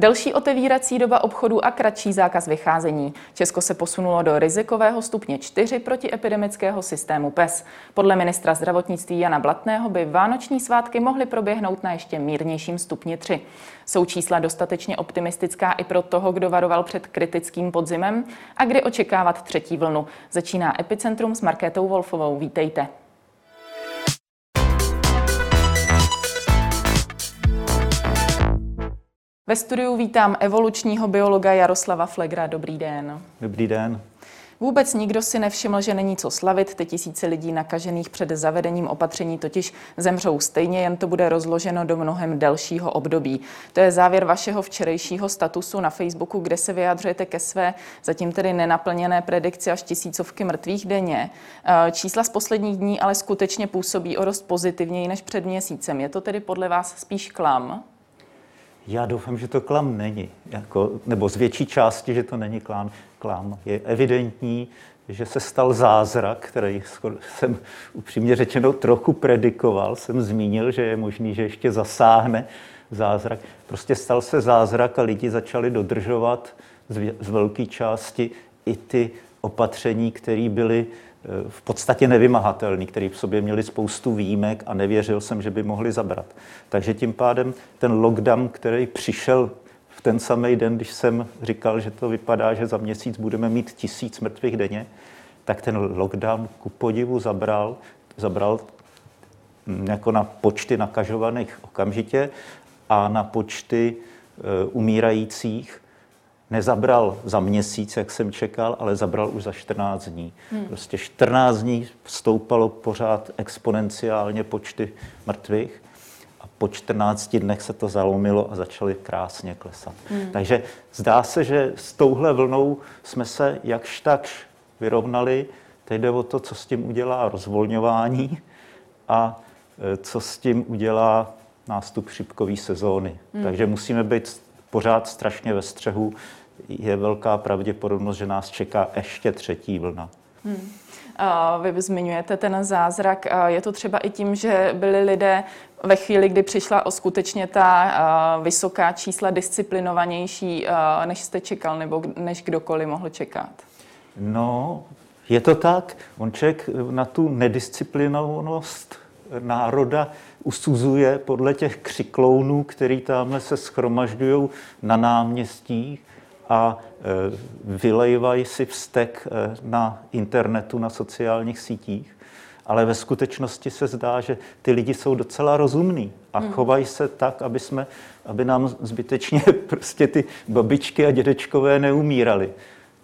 Delší otevírací doba obchodu a kratší zákaz vycházení. Česko se posunulo do rizikového stupně 4 proti epidemického systému PES. Podle ministra zdravotnictví Jana Blatného by vánoční svátky mohly proběhnout na ještě mírnějším stupni 3. Jsou čísla dostatečně optimistická i pro toho, kdo varoval před kritickým podzimem a kdy očekávat třetí vlnu. Začíná Epicentrum s Markétou Wolfovou. Vítejte. Ve studiu vítám evolučního biologa Jaroslava Flegra. Dobrý den. Dobrý den. Vůbec nikdo si nevšiml, že není co slavit. Ty tisíce lidí nakažených před zavedením opatření totiž zemřou stejně, jen to bude rozloženo do mnohem delšího období. To je závěr vašeho včerejšího statusu na Facebooku, kde se vyjadřujete ke své zatím tedy nenaplněné predikci až tisícovky mrtvých denně. E, čísla z posledních dní ale skutečně působí o dost pozitivněji než před měsícem. Je to tedy podle vás spíš klam? Já doufám, že to klam není, jako, nebo z větší části, že to není klam. klam. Je evidentní, že se stal zázrak, který jsem upřímně řečeno trochu predikoval. Jsem zmínil, že je možný, že ještě zasáhne zázrak. Prostě stal se zázrak a lidi začali dodržovat z velké části i ty opatření, které byly v podstatě nevymahatelný, který v sobě měli spoustu výjimek a nevěřil jsem, že by mohli zabrat. Takže tím pádem ten lockdown, který přišel v ten samý den, když jsem říkal, že to vypadá, že za měsíc budeme mít tisíc mrtvých denně, tak ten lockdown ku podivu zabral, zabral jako na počty nakažovaných okamžitě a na počty e, umírajících nezabral za měsíc, jak jsem čekal, ale zabral už za 14 dní. Hmm. Prostě 14 dní stoupalo pořád exponenciálně počty mrtvých a po 14 dnech se to zalomilo a začaly krásně klesat. Hmm. Takže zdá se, že s touhle vlnou jsme se jakž takž vyrovnali. Teď jde o to, co s tím udělá rozvolňování a e, co s tím udělá nástup chřipkové sezóny. Hmm. Takže musíme být pořád strašně ve střehu, je velká pravděpodobnost, že nás čeká ještě třetí vlna. Hmm. Vy zmiňujete ten zázrak. Je to třeba i tím, že byli lidé ve chvíli, kdy přišla o skutečně ta vysoká čísla disciplinovanější, než jste čekal, nebo než kdokoliv mohl čekat? No, je to tak. On člověk na tu nedisciplinovanost národa usuzuje podle těch křiklounů, který tamhle se schromažďují na náměstích a e, vylejvají si vztek e, na internetu, na sociálních sítích. Ale ve skutečnosti se zdá, že ty lidi jsou docela rozumní a hmm. chovají se tak, aby, jsme, aby nám zbytečně prostě ty babičky a dědečkové neumírali.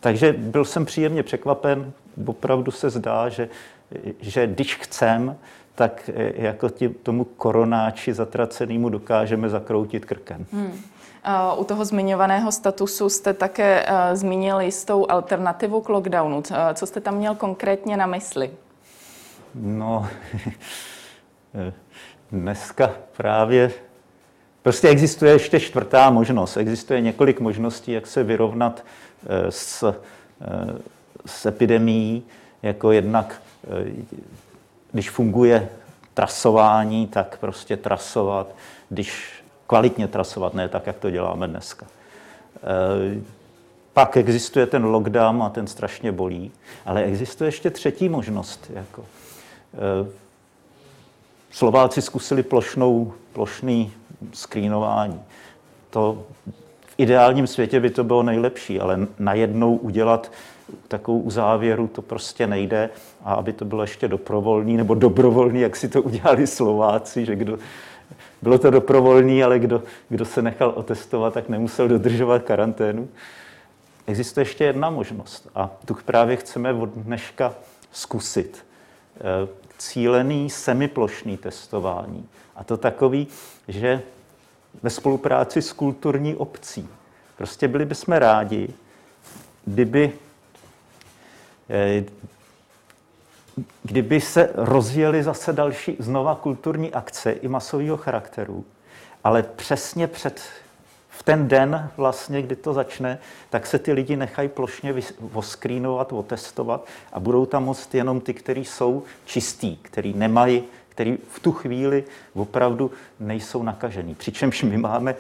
Takže byl jsem příjemně překvapen. Opravdu se zdá, že, že když chcem, tak e, jako tomu koronáči zatracenému dokážeme zakroutit krkem. Hmm. U toho zmiňovaného statusu jste také eh, zmínil jistou alternativu k lockdownu. Co jste tam měl konkrétně na mysli? No, dneska právě prostě existuje ještě čtvrtá možnost. Existuje několik možností, jak se vyrovnat eh, s, eh, s epidemií, jako jednak, když funguje trasování, tak prostě trasovat. Když kvalitně trasovat, ne tak, jak to děláme dneska. E, pak existuje ten lockdown a ten strašně bolí, ale existuje ještě třetí možnost. Jako. E, Slováci zkusili plošnou, plošný skrýnování. To v ideálním světě by to bylo nejlepší, ale najednou udělat takovou uzávěru to prostě nejde a aby to bylo ještě doprovolný nebo dobrovolný, jak si to udělali Slováci, že kdo bylo to doprovolný, ale kdo, kdo se nechal otestovat, tak nemusel dodržovat karanténu. Existuje ještě jedna možnost a tu právě chceme od dneška zkusit. E, cílený semiplošný testování. A to takový, že ve spolupráci s kulturní obcí. Prostě byli bychom rádi, kdyby e, kdyby se rozjeli zase další znova kulturní akce i masového charakteru, ale přesně před v ten den, vlastně, kdy to začne, tak se ty lidi nechají plošně oskrínovat, otestovat a budou tam moct jenom ty, kteří jsou čistí, kteří nemají, kteří v tu chvíli opravdu nejsou nakažený. Přičemž my máme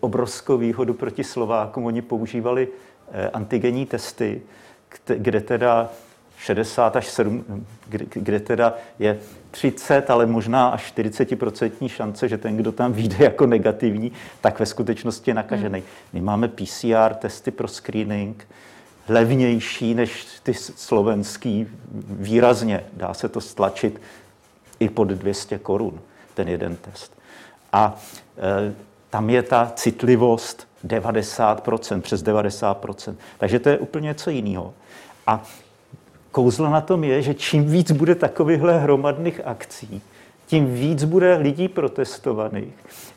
obrovskou výhodu proti Slovákům. Oni používali eh, antigenní testy, kde teda 60 až 7, kde, kde teda je 30, ale možná až 40% šance, že ten, kdo tam vyjde jako negativní, tak ve skutečnosti je nakažený. Hmm. My máme PCR testy pro screening, levnější než ty slovenský, výrazně dá se to stlačit i pod 200 korun, ten jeden test. A e, tam je ta citlivost 90%, přes 90%. Takže to je úplně něco jiného. A kouzlo na tom je, že čím víc bude takovýchhle hromadných akcí, tím víc bude lidí protestovaných.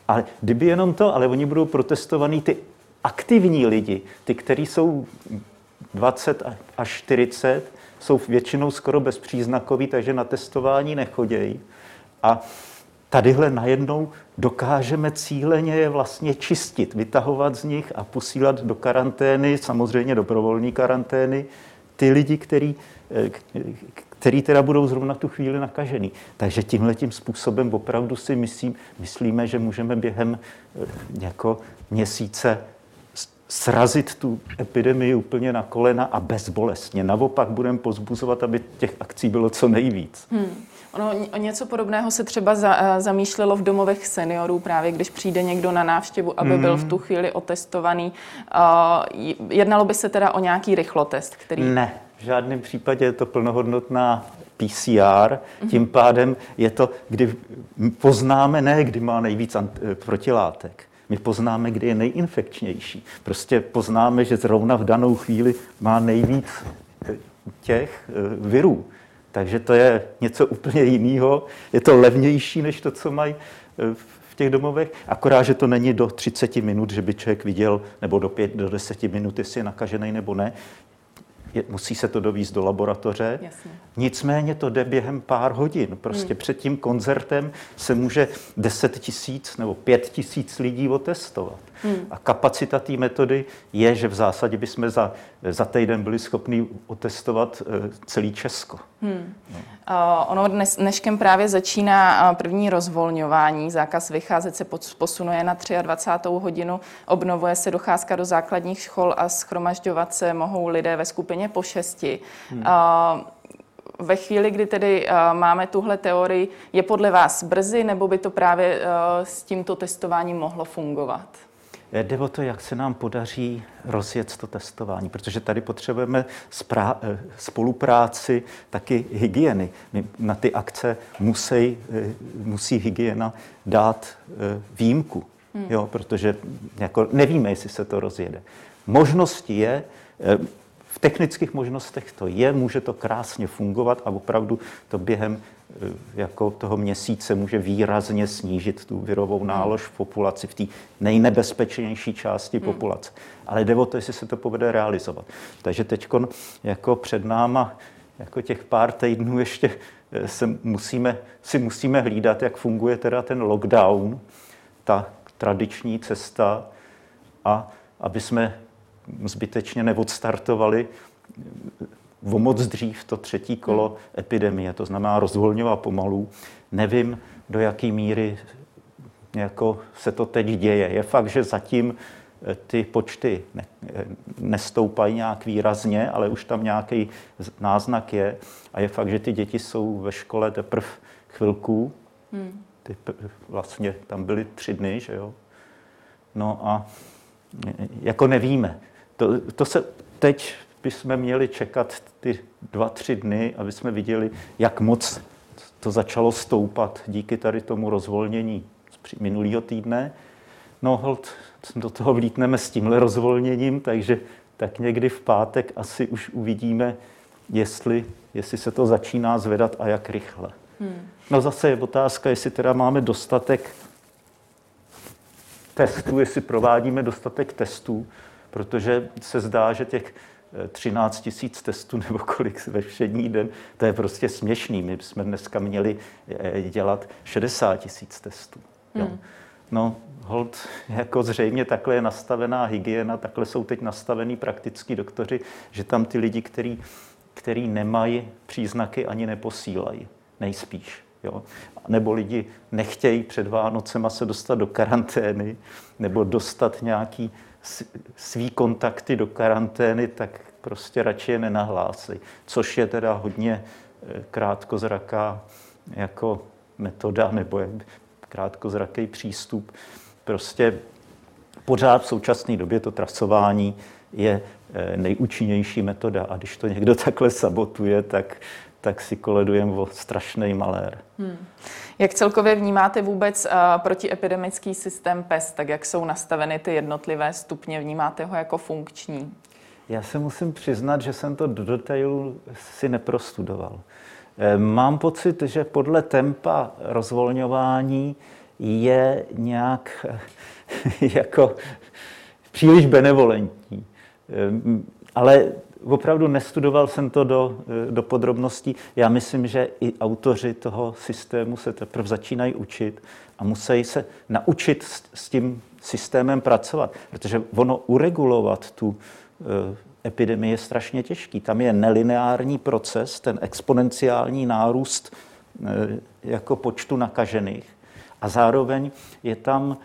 Ale kdyby jenom to, ale oni budou protestovaní ty aktivní lidi, ty, kteří jsou 20 až 40, jsou většinou skoro bezpříznakoví, takže na testování nechodějí. A tadyhle najednou dokážeme cíleně je vlastně čistit, vytahovat z nich a posílat do karantény, samozřejmě dobrovolní karantény, ty lidi, eh, který teda budou zrovna tu chvíli nakažený. Takže tímhle tím způsobem opravdu si myslím, myslíme, že můžeme během eh, jako měsíce srazit tu epidemii úplně na kolena a bezbolestně. Naopak budeme pozbuzovat, aby těch akcí bylo co nejvíc. Hmm. Ono o něco podobného se třeba za, eh, zamýšlelo v domovech seniorů, právě když přijde někdo na návštěvu, aby mm. byl v tu chvíli otestovaný. Uh, jednalo by se teda o nějaký rychlotest, který... Ne, v žádném případě je to plnohodnotná PCR, mm. tím pádem je to, kdy poznáme ne, kdy má nejvíc ant- protilátek, my poznáme, kdy je nejinfekčnější. Prostě poznáme, že zrovna v danou chvíli má nejvíc těch eh, virů. Takže to je něco úplně jiného. Je to levnější než to, co mají eh, v těch domovech, akorát, že to není do 30 minut, že by člověk viděl, nebo do 5, do 10 minut, jestli je nakažený nebo ne je, musí se to dovízt do laboratoře. Jasně. Nicméně to jde během pár hodin. Prostě hmm. před tím koncertem se může 10 tisíc nebo 5 tisíc lidí otestovat. Hmm. A kapacita té metody je, že v zásadě bychom za, za týden byli schopni otestovat uh, celý Česko. Hmm. No. Uh, ono dnes, dneškem právě začíná první rozvolňování. Zákaz vycházet se posunuje na 23. hodinu. Obnovuje se docházka do základních škol a schromažďovat se mohou lidé ve skupině po šesti. Hmm. Uh, ve chvíli, kdy tedy uh, máme tuhle teorii, je podle vás brzy, nebo by to právě uh, s tímto testováním mohlo fungovat? Jde o to, jak se nám podaří rozjet to testování, protože tady potřebujeme eh, spolupráci taky hygieny. My na ty akce musí, eh, musí hygiena dát eh, výjimku, hmm. jo, protože jako nevíme, jestli se to rozjede. Možnosti je, v technických možnostech to je, může to krásně fungovat a opravdu to během Eh, jako toho měsíce může výrazně snížit tu virovou nálož v populaci, v té nejnebezpečnější části hmm. populace. Ale jde o to, jestli se to povede realizovat. Takže teď jako před náma jako těch pár týdnů ještě eh, se musíme, si musíme hlídat, jak funguje teda ten lockdown, ta tradiční cesta a aby jsme zbytečně neodstartovali o moc dřív to třetí kolo hmm. epidemie, to znamená rozvolňovat pomalu. Nevím, do jaké míry jako se to teď děje. Je fakt, že zatím eh, ty počty ne, eh, nestoupají nějak výrazně, ale už tam nějaký náznak je. A je fakt, že ty děti jsou ve škole teprve chvilku. Hmm. Ty, vlastně tam byly tři dny, že jo. No a eh, jako nevíme. To, to se teď bychom měli čekat ty dva, tři dny, aby jsme viděli, jak moc to začalo stoupat díky tady tomu rozvolnění z minulého týdne. No hold, do toho vlítneme s tímhle rozvolněním, takže tak někdy v pátek asi už uvidíme, jestli, jestli se to začíná zvedat a jak rychle. Hmm. No zase je otázka, jestli teda máme dostatek testů, jestli provádíme dostatek testů, protože se zdá, že těch 13 tisíc testů nebo kolik ve všední den, to je prostě směšný. My jsme dneska měli eh, dělat 60 tisíc testů. Jo. Hmm. No, hold, jako zřejmě takhle je nastavená hygiena, takhle jsou teď nastavení praktický doktoři, že tam ty lidi, který, který nemají příznaky, ani neposílají. Nejspíš. Jo? Nebo lidi nechtějí před Vánocema se dostat do karantény nebo dostat nějaký svý kontakty do karantény, tak prostě radši je nenahlásí. Což je teda hodně eh, krátkozraká jako metoda nebo je krátkozraký přístup. Prostě pořád v současné době to trasování je eh, nejúčinnější metoda a když to někdo takhle sabotuje, tak, tak si koledujeme o strašný malér. Hmm. Jak celkově vnímáte vůbec uh, protiepidemický systém PES, tak jak jsou nastaveny ty jednotlivé stupně? Vnímáte ho jako funkční? Já se musím přiznat, že jsem to do detailu si neprostudoval. Eh, mám pocit, že podle tempa rozvolňování je nějak jako příliš benevolentní. Eh, ale opravdu nestudoval jsem to do, eh, do podrobností. Já myslím, že i autoři toho systému se teprve začínají učit a musí se naučit s, s tím systémem pracovat, protože ono uregulovat tu Eh, epidemie je strašně těžký. Tam je nelineární proces, ten exponenciální nárůst eh, jako počtu nakažených. A zároveň je tam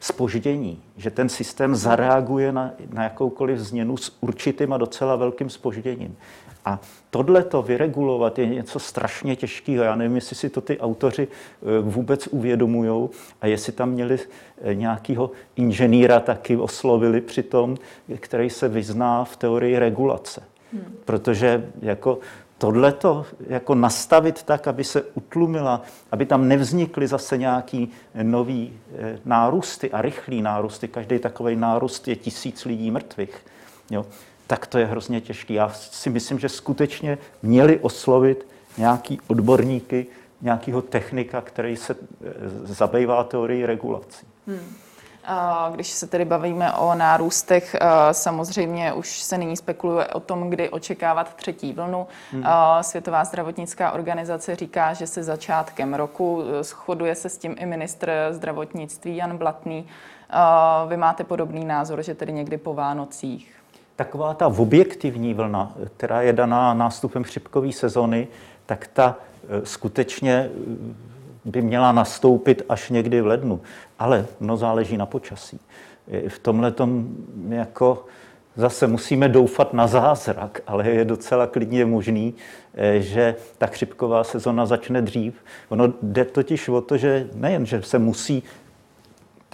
spoždění, eh, že ten systém zareaguje na, na jakoukoliv změnu s určitým a docela velkým spožděním. A tohle to vyregulovat je něco strašně těžkého. Já nevím, jestli si to ty autoři e, vůbec uvědomují a jestli tam měli e, nějakého inženýra taky oslovili přitom, který se vyzná v teorii regulace. Hmm. Protože jako tohle to jako nastavit tak, aby se utlumila, aby tam nevznikly zase nějaký nový e, nárůsty a rychlý nárůsty. Každý takový nárůst je tisíc lidí mrtvých. Jo tak to je hrozně těžké. Já si myslím, že skutečně měli oslovit nějaký odborníky, nějakého technika, který se eh, zabývá teorií regulací. Hmm. Když se tedy bavíme o nárůstech, samozřejmě už se nyní spekuluje o tom, kdy očekávat třetí vlnu. Hmm. Světová zdravotnická organizace říká, že se začátkem roku eh, shoduje se s tím i ministr zdravotnictví Jan Blatný. Vy máte podobný názor, že tedy někdy po Vánocích? taková ta objektivní vlna, která je daná nástupem chřipkové sezony, tak ta e, skutečně e, by měla nastoupit až někdy v lednu. Ale no záleží na počasí. V tomhle tom jako zase musíme doufat na zázrak, ale je docela klidně možný, že ta chřipková sezona začne dřív. Ono jde totiž o to, že nejen, že se musí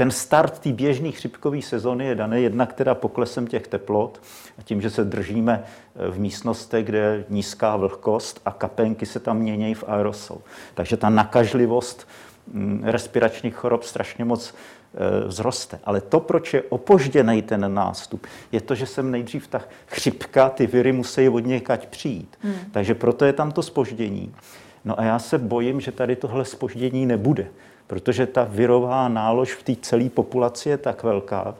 ten start té běžné chřipkové sezony je daný jednak teda poklesem těch teplot a tím, že se držíme eh, v místnostech, kde je nízká vlhkost a kapenky se tam mění v aerosol. Takže ta nakažlivost mm, respiračních chorob strašně moc eh, vzroste. Ale to, proč je opožděný ten nástup, je to, že sem nejdřív ta chřipka, ty viry musí od někať přijít. Hmm. Takže proto je tam to spoždění. No a já se bojím, že tady tohle spoždění nebude protože ta virová nálož v té celé populaci je tak velká,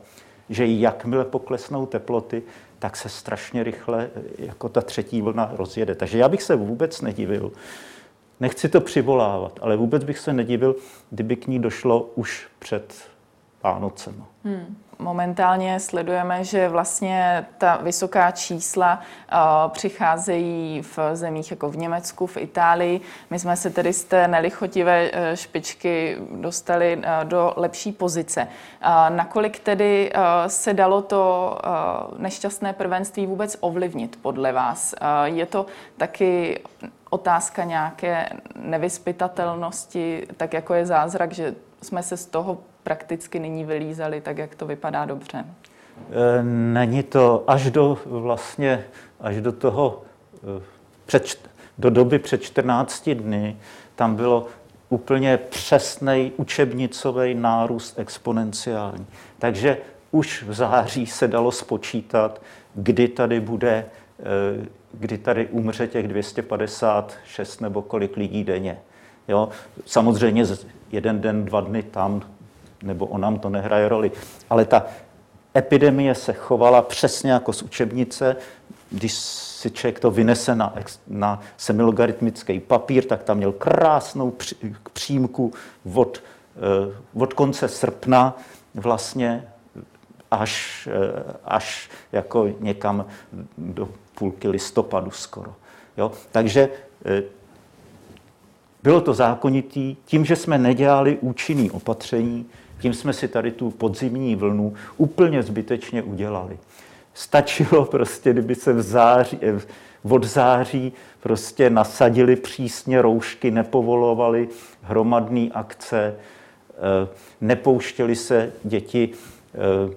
že jakmile poklesnou teploty, tak se strašně rychle jako ta třetí vlna rozjede. Takže já bych se vůbec nedivil, nechci to přivolávat, ale vůbec bych se nedivil, kdyby k ní došlo už před Vánocem. Hmm momentálně sledujeme, že vlastně ta vysoká čísla uh, přicházejí v zemích jako v Německu, v Itálii. My jsme se tedy z té nelichotivé uh, špičky dostali uh, do lepší pozice. Nakolik tedy se dalo to nešťastné prvenství vůbec ovlivnit podle vás? Je to taky otázka nějaké nevyspytatelnosti, tak jako je zázrak, že jsme se z toho prakticky nyní vylízali, tak jak to vypadá dobře? E, není to až do vlastně, až do toho, e, před, do doby před 14 dny, tam bylo úplně přesný učebnicový nárůst exponenciální. Takže už v září se dalo spočítat, kdy tady bude, e, kdy tady umře těch 256 nebo kolik lidí denně. Jo? Samozřejmě jeden den, dva dny tam, nebo o nám to nehraje roli. Ale ta epidemie se chovala přesně jako z učebnice. Když si člověk to vynese na, na semilogaritmický papír, tak tam měl krásnou přímku od, eh, od konce srpna vlastně až, eh, až jako někam do půlky listopadu skoro. Jo? Takže eh, bylo to zákonitý, tím, že jsme nedělali účinný opatření, tím jsme si tady tu podzimní vlnu úplně zbytečně udělali. Stačilo prostě, kdyby se v září, eh, od září prostě nasadili přísně roušky, nepovolovali hromadné akce, eh, nepouštěli se děti eh,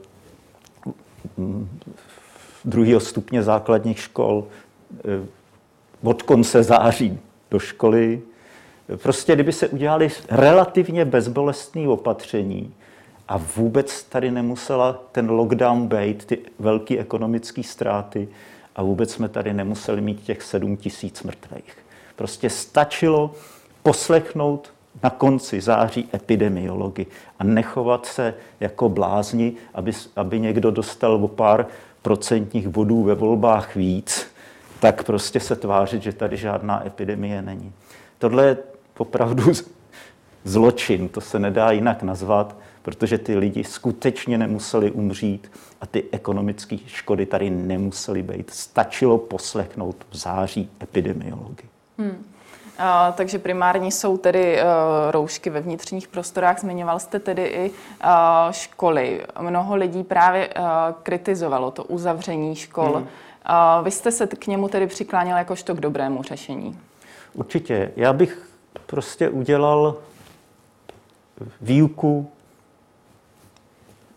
druhého stupně základních škol od konce září do školy. Prostě kdyby se udělali relativně bezbolestné opatření a vůbec tady nemusela ten lockdown být, ty velké ekonomické ztráty a vůbec jsme tady nemuseli mít těch 7 tisíc mrtvých. Prostě stačilo poslechnout na konci září epidemiology a nechovat se jako blázni, aby, aby někdo dostal o pár procentních bodů ve volbách víc, tak prostě se tvářit, že tady žádná epidemie není. Tohle opravdu zločin, to se nedá jinak nazvat, protože ty lidi skutečně nemuseli umřít a ty ekonomické škody tady nemusely být. Stačilo poslechnout v září epidemiology. Hmm. A, takže primární jsou tedy uh, roušky ve vnitřních prostorách. Zmiňoval jste tedy i uh, školy. Mnoho lidí právě uh, kritizovalo to uzavření škol. Hmm. Uh, vy jste se k němu tedy přikláněl jakožto k dobrému řešení. Určitě. Já bych prostě udělal výuku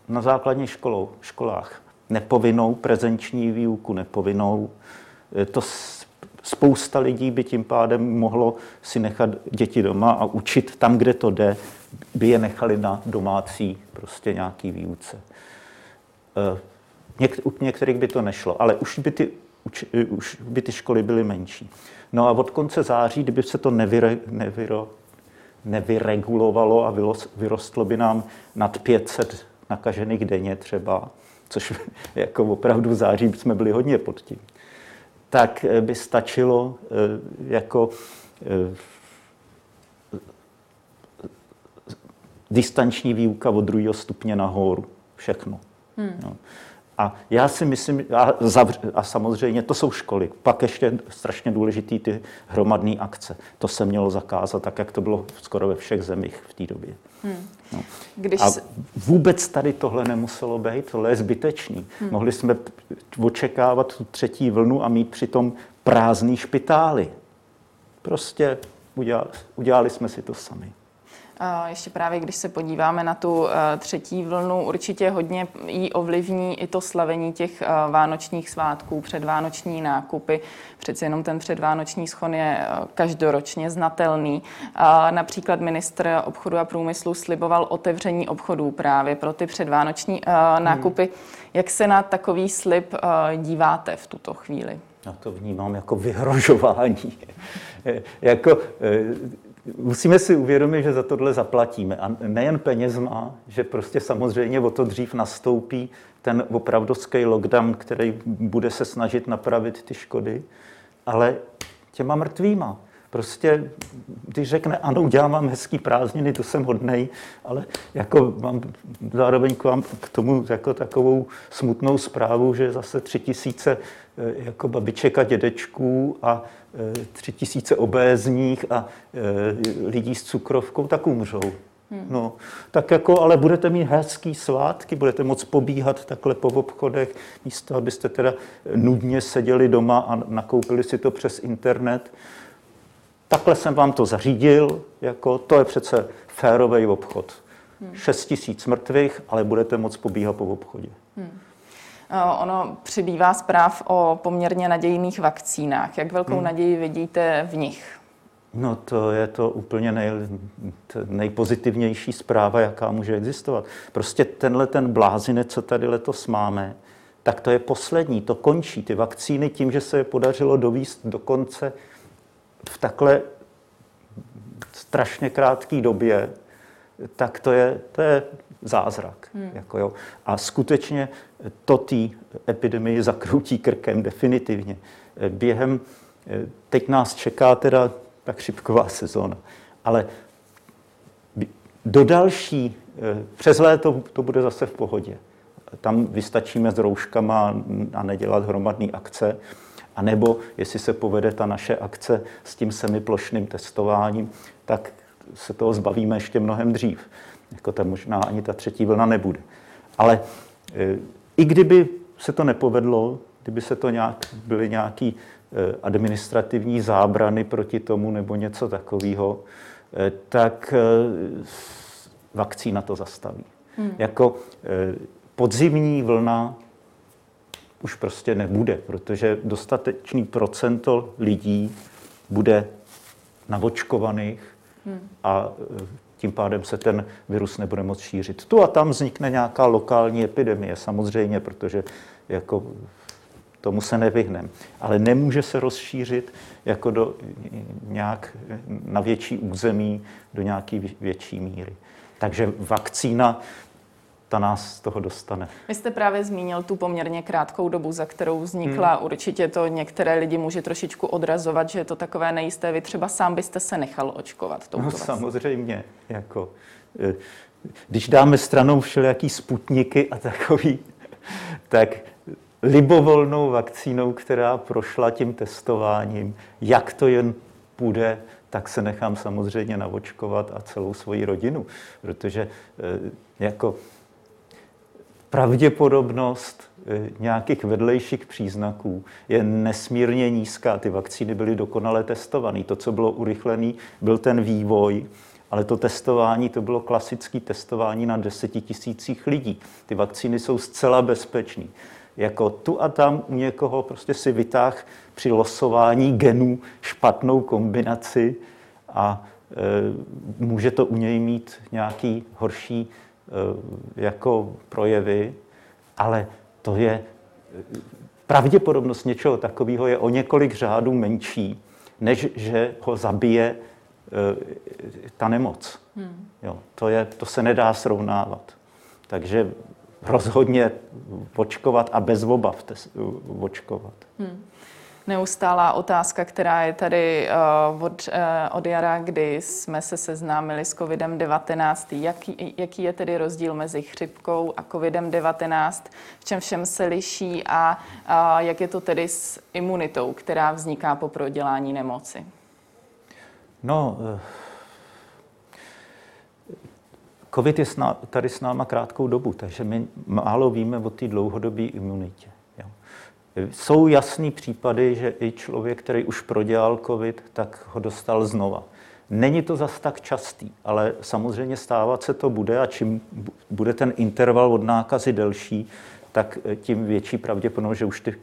na základních školou, školách. Nepovinnou prezenční výuku, nepovinnou. To spousta lidí by tím pádem mohlo si nechat děti doma a učit tam, kde to jde, by je nechali na domácí prostě nějaký výuce. Eh, u některých by to nešlo, ale už by ty, už by ty školy byly menší. No a od konce září, kdyby se to nevyre, nevyro, nevyregulovalo a vyrostlo by nám nad 500 nakažených denně třeba, což jako opravdu v září jsme byli hodně pod tím, tak eh, by stačilo eh, jako eh, distanční výuka od druhého stupně nahoru. Všechno. Hmm. No. A já si myslím, a, zavř, a samozřejmě to jsou školy, pak ještě strašně důležitý ty hromadné akce. To se mělo zakázat, tak jak to bylo skoro ve všech zemích v té době. Hmm. No. Když... A vůbec tady tohle nemuselo být, tohle je zbytečný. Hmm. Mohli jsme očekávat tu třetí vlnu a mít přitom prázdný špitály. Prostě udělali, udělali jsme si to sami. Ještě právě, když se podíváme na tu eh, třetí vlnu, určitě hodně jí ovlivní i to slavení těch eh, vánočních svátků, předvánoční nákupy. Přeci jenom ten předvánoční schon je eh, každoročně znatelný. Například ministr obchodu a průmyslu sliboval otevření obchodů právě pro ty předvánoční nákupy. Hmm. Jak se na takový slib díváte v tuto chvíli? Já to vnímám jako vyhrožování. jako, musíme si uvědomit, že za tohle zaplatíme. A nejen penězma, že prostě samozřejmě o to dřív nastoupí ten opravdovský lockdown, který bude se snažit napravit ty škody, ale těma mrtvýma. Prostě, když řekne, ano, udělám vám hezký prázdniny, to jsem hodnej, ale jako mám zároveň k vám k tomu jako takovou smutnou zprávu, že zase tři tisíce eh, jako babiček a dědečků a tři tisíce obézních a eh, lidí s cukrovkou, tak umřou. Hmm. No, tak jako, ale budete mít hezký svátky, budete moc pobíhat takhle po obchodech, místo abyste teda nudně seděli doma a nakoupili si to přes internet. Takhle jsem vám to zařídil, jako to je přece férový obchod. Hmm. 6 tisíc mrtvých, ale budete moc pobíhat po obchodě. Hmm. Eh, ono přibývá zpráv o poměrně nadějných vakcínách. Jak velkou hmm. naději vidíte v nich? No to je to úplně nej, nejpozitivnější zpráva, jaká může existovat. Prostě tenhle ten blázinec, co tady letos máme, tak to je poslední, to končí. Ty vakcíny tím, že se je podařilo dovíst do konce v takhle strašně krátké době, tak to je, to je zázrak. Hmm. Jako jo. A skutečně to té epidemii zakroutí krkem definitivně. Během, teď nás čeká teda tak chřipková sezóna, ale do další, přes léto to bude zase v pohodě. Tam vystačíme s rouškama a nedělat hromadné akce A nebo jestli se povede ta naše akce s tím semiplošným testováním, tak se toho zbavíme ještě mnohem dřív. Jako ta možná ani ta třetí vlna nebude. Ale e, i kdyby se to nepovedlo, kdyby se to nějak, byly nějaký e, administrativní zábrany proti tomu nebo něco takového, e, tak vakcína to zastaví. Hmm. Jako podzimní vlna už prostě nebude, protože dostatečný procento lidí bude navočkovaných hmm. a tím pádem se ten virus nebude moc šířit. Tu a tam vznikne nějaká lokální epidemie, samozřejmě, protože jako tomu se nevyhneme. Ale nemůže se rozšířit jako do nějak na větší území, do nějaké větší míry. Takže vakcína ta nás z toho dostane. Vy jste právě zmínil tu poměrně krátkou dobu, za kterou vznikla. Hmm. Určitě to některé lidi může trošičku odrazovat, že je to takové nejisté. Vy třeba sám byste se nechal očkovat. No samozřejmě. Jako, eh, když dáme stranou všelijaký sputniky a takový, tak libovolnou vakcínou, která prošla tím testováním, jak to jen půjde, tak se nechám samozřejmě navočkovat a celou svoji rodinu, protože eh, jako pravděpodobnost eh, nějakých vedlejších příznaků je nesmírně nízká. Ty vakcíny byly dokonale testované. To, co bylo urychlené, byl ten vývoj, ale to testování, to bylo klasické testování na deseti tisících lidí. Ty vakcíny jsou zcela bezpečné. Jako tu a tam u někoho prostě si vytáh při losování genů špatnou kombinaci a e, může to u něj mít nějaký horší jako projevy, ale to je pravděpodobnost něčeho takového je o několik řádů menší, než že ho zabije eh, ta nemoc. Hmm. Jo, to, je, to se nedá srovnávat. Takže rozhodně očkovat a bez obav očkovat. Hmm neustálá otázka, která je tady uh, od, uh, od jara, kdy jsme se seznámili s COVID-19. Jaký, jaký je tedy rozdíl mezi chřipkou a COVID-19? V čem všem se liší a uh, jak je to tedy s imunitou, která vzniká po prodělání nemoci? No, COVID je tady s náma krátkou dobu, takže my málo víme o té dlouhodobé imunitě. Jsou jasný případy, že i člověk, který už prodělal COVID, tak ho dostal znova. Není to zas tak častý, ale samozřejmě stávat se to bude a čím bude ten interval od nákazy delší, tak eh, tím větší pravděpodobnost, že už ty,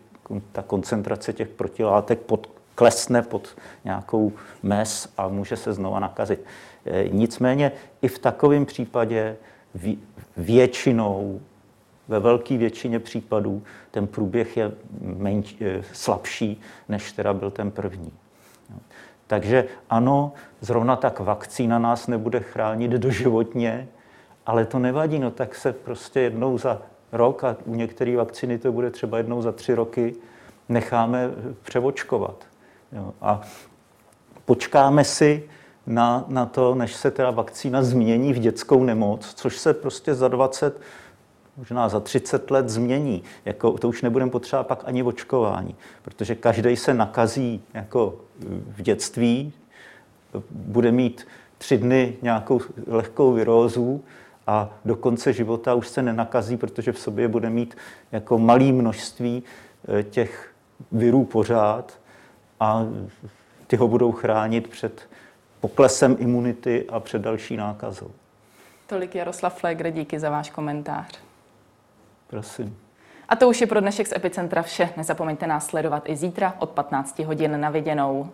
ta koncentrace těch protilátek pod, klesne pod nějakou mes a může se znova nakazit. Eh, nicméně i v takovém případě většinou ve velké většině případů ten průběh je menč, slabší, než teda byl ten první. Takže ano, zrovna tak vakcína nás nebude chránit doživotně, ale to nevadí, no tak se prostě jednou za rok a u některé vakcíny to bude třeba jednou za tři roky, necháme převočkovat. Jo. A počkáme si na, na to, než se teda vakcína změní v dětskou nemoc, což se prostě za 20 možná za 30 let změní. Jako, to už nebudeme potřebovat pak ani očkování, protože každý se nakazí jako v dětství, bude mít tři dny nějakou lehkou virózu a do konce života už se nenakazí, protože v sobě bude mít jako malé množství eh, těch virů pořád a ty ho budou chránit před poklesem imunity a před další nákazou. Tolik Jaroslav Flegr, díky za váš komentář. Prosím. A to už je pro dnešek z Epicentra vše. Nezapomeňte nás sledovat i zítra od 15 hodin na viděnou.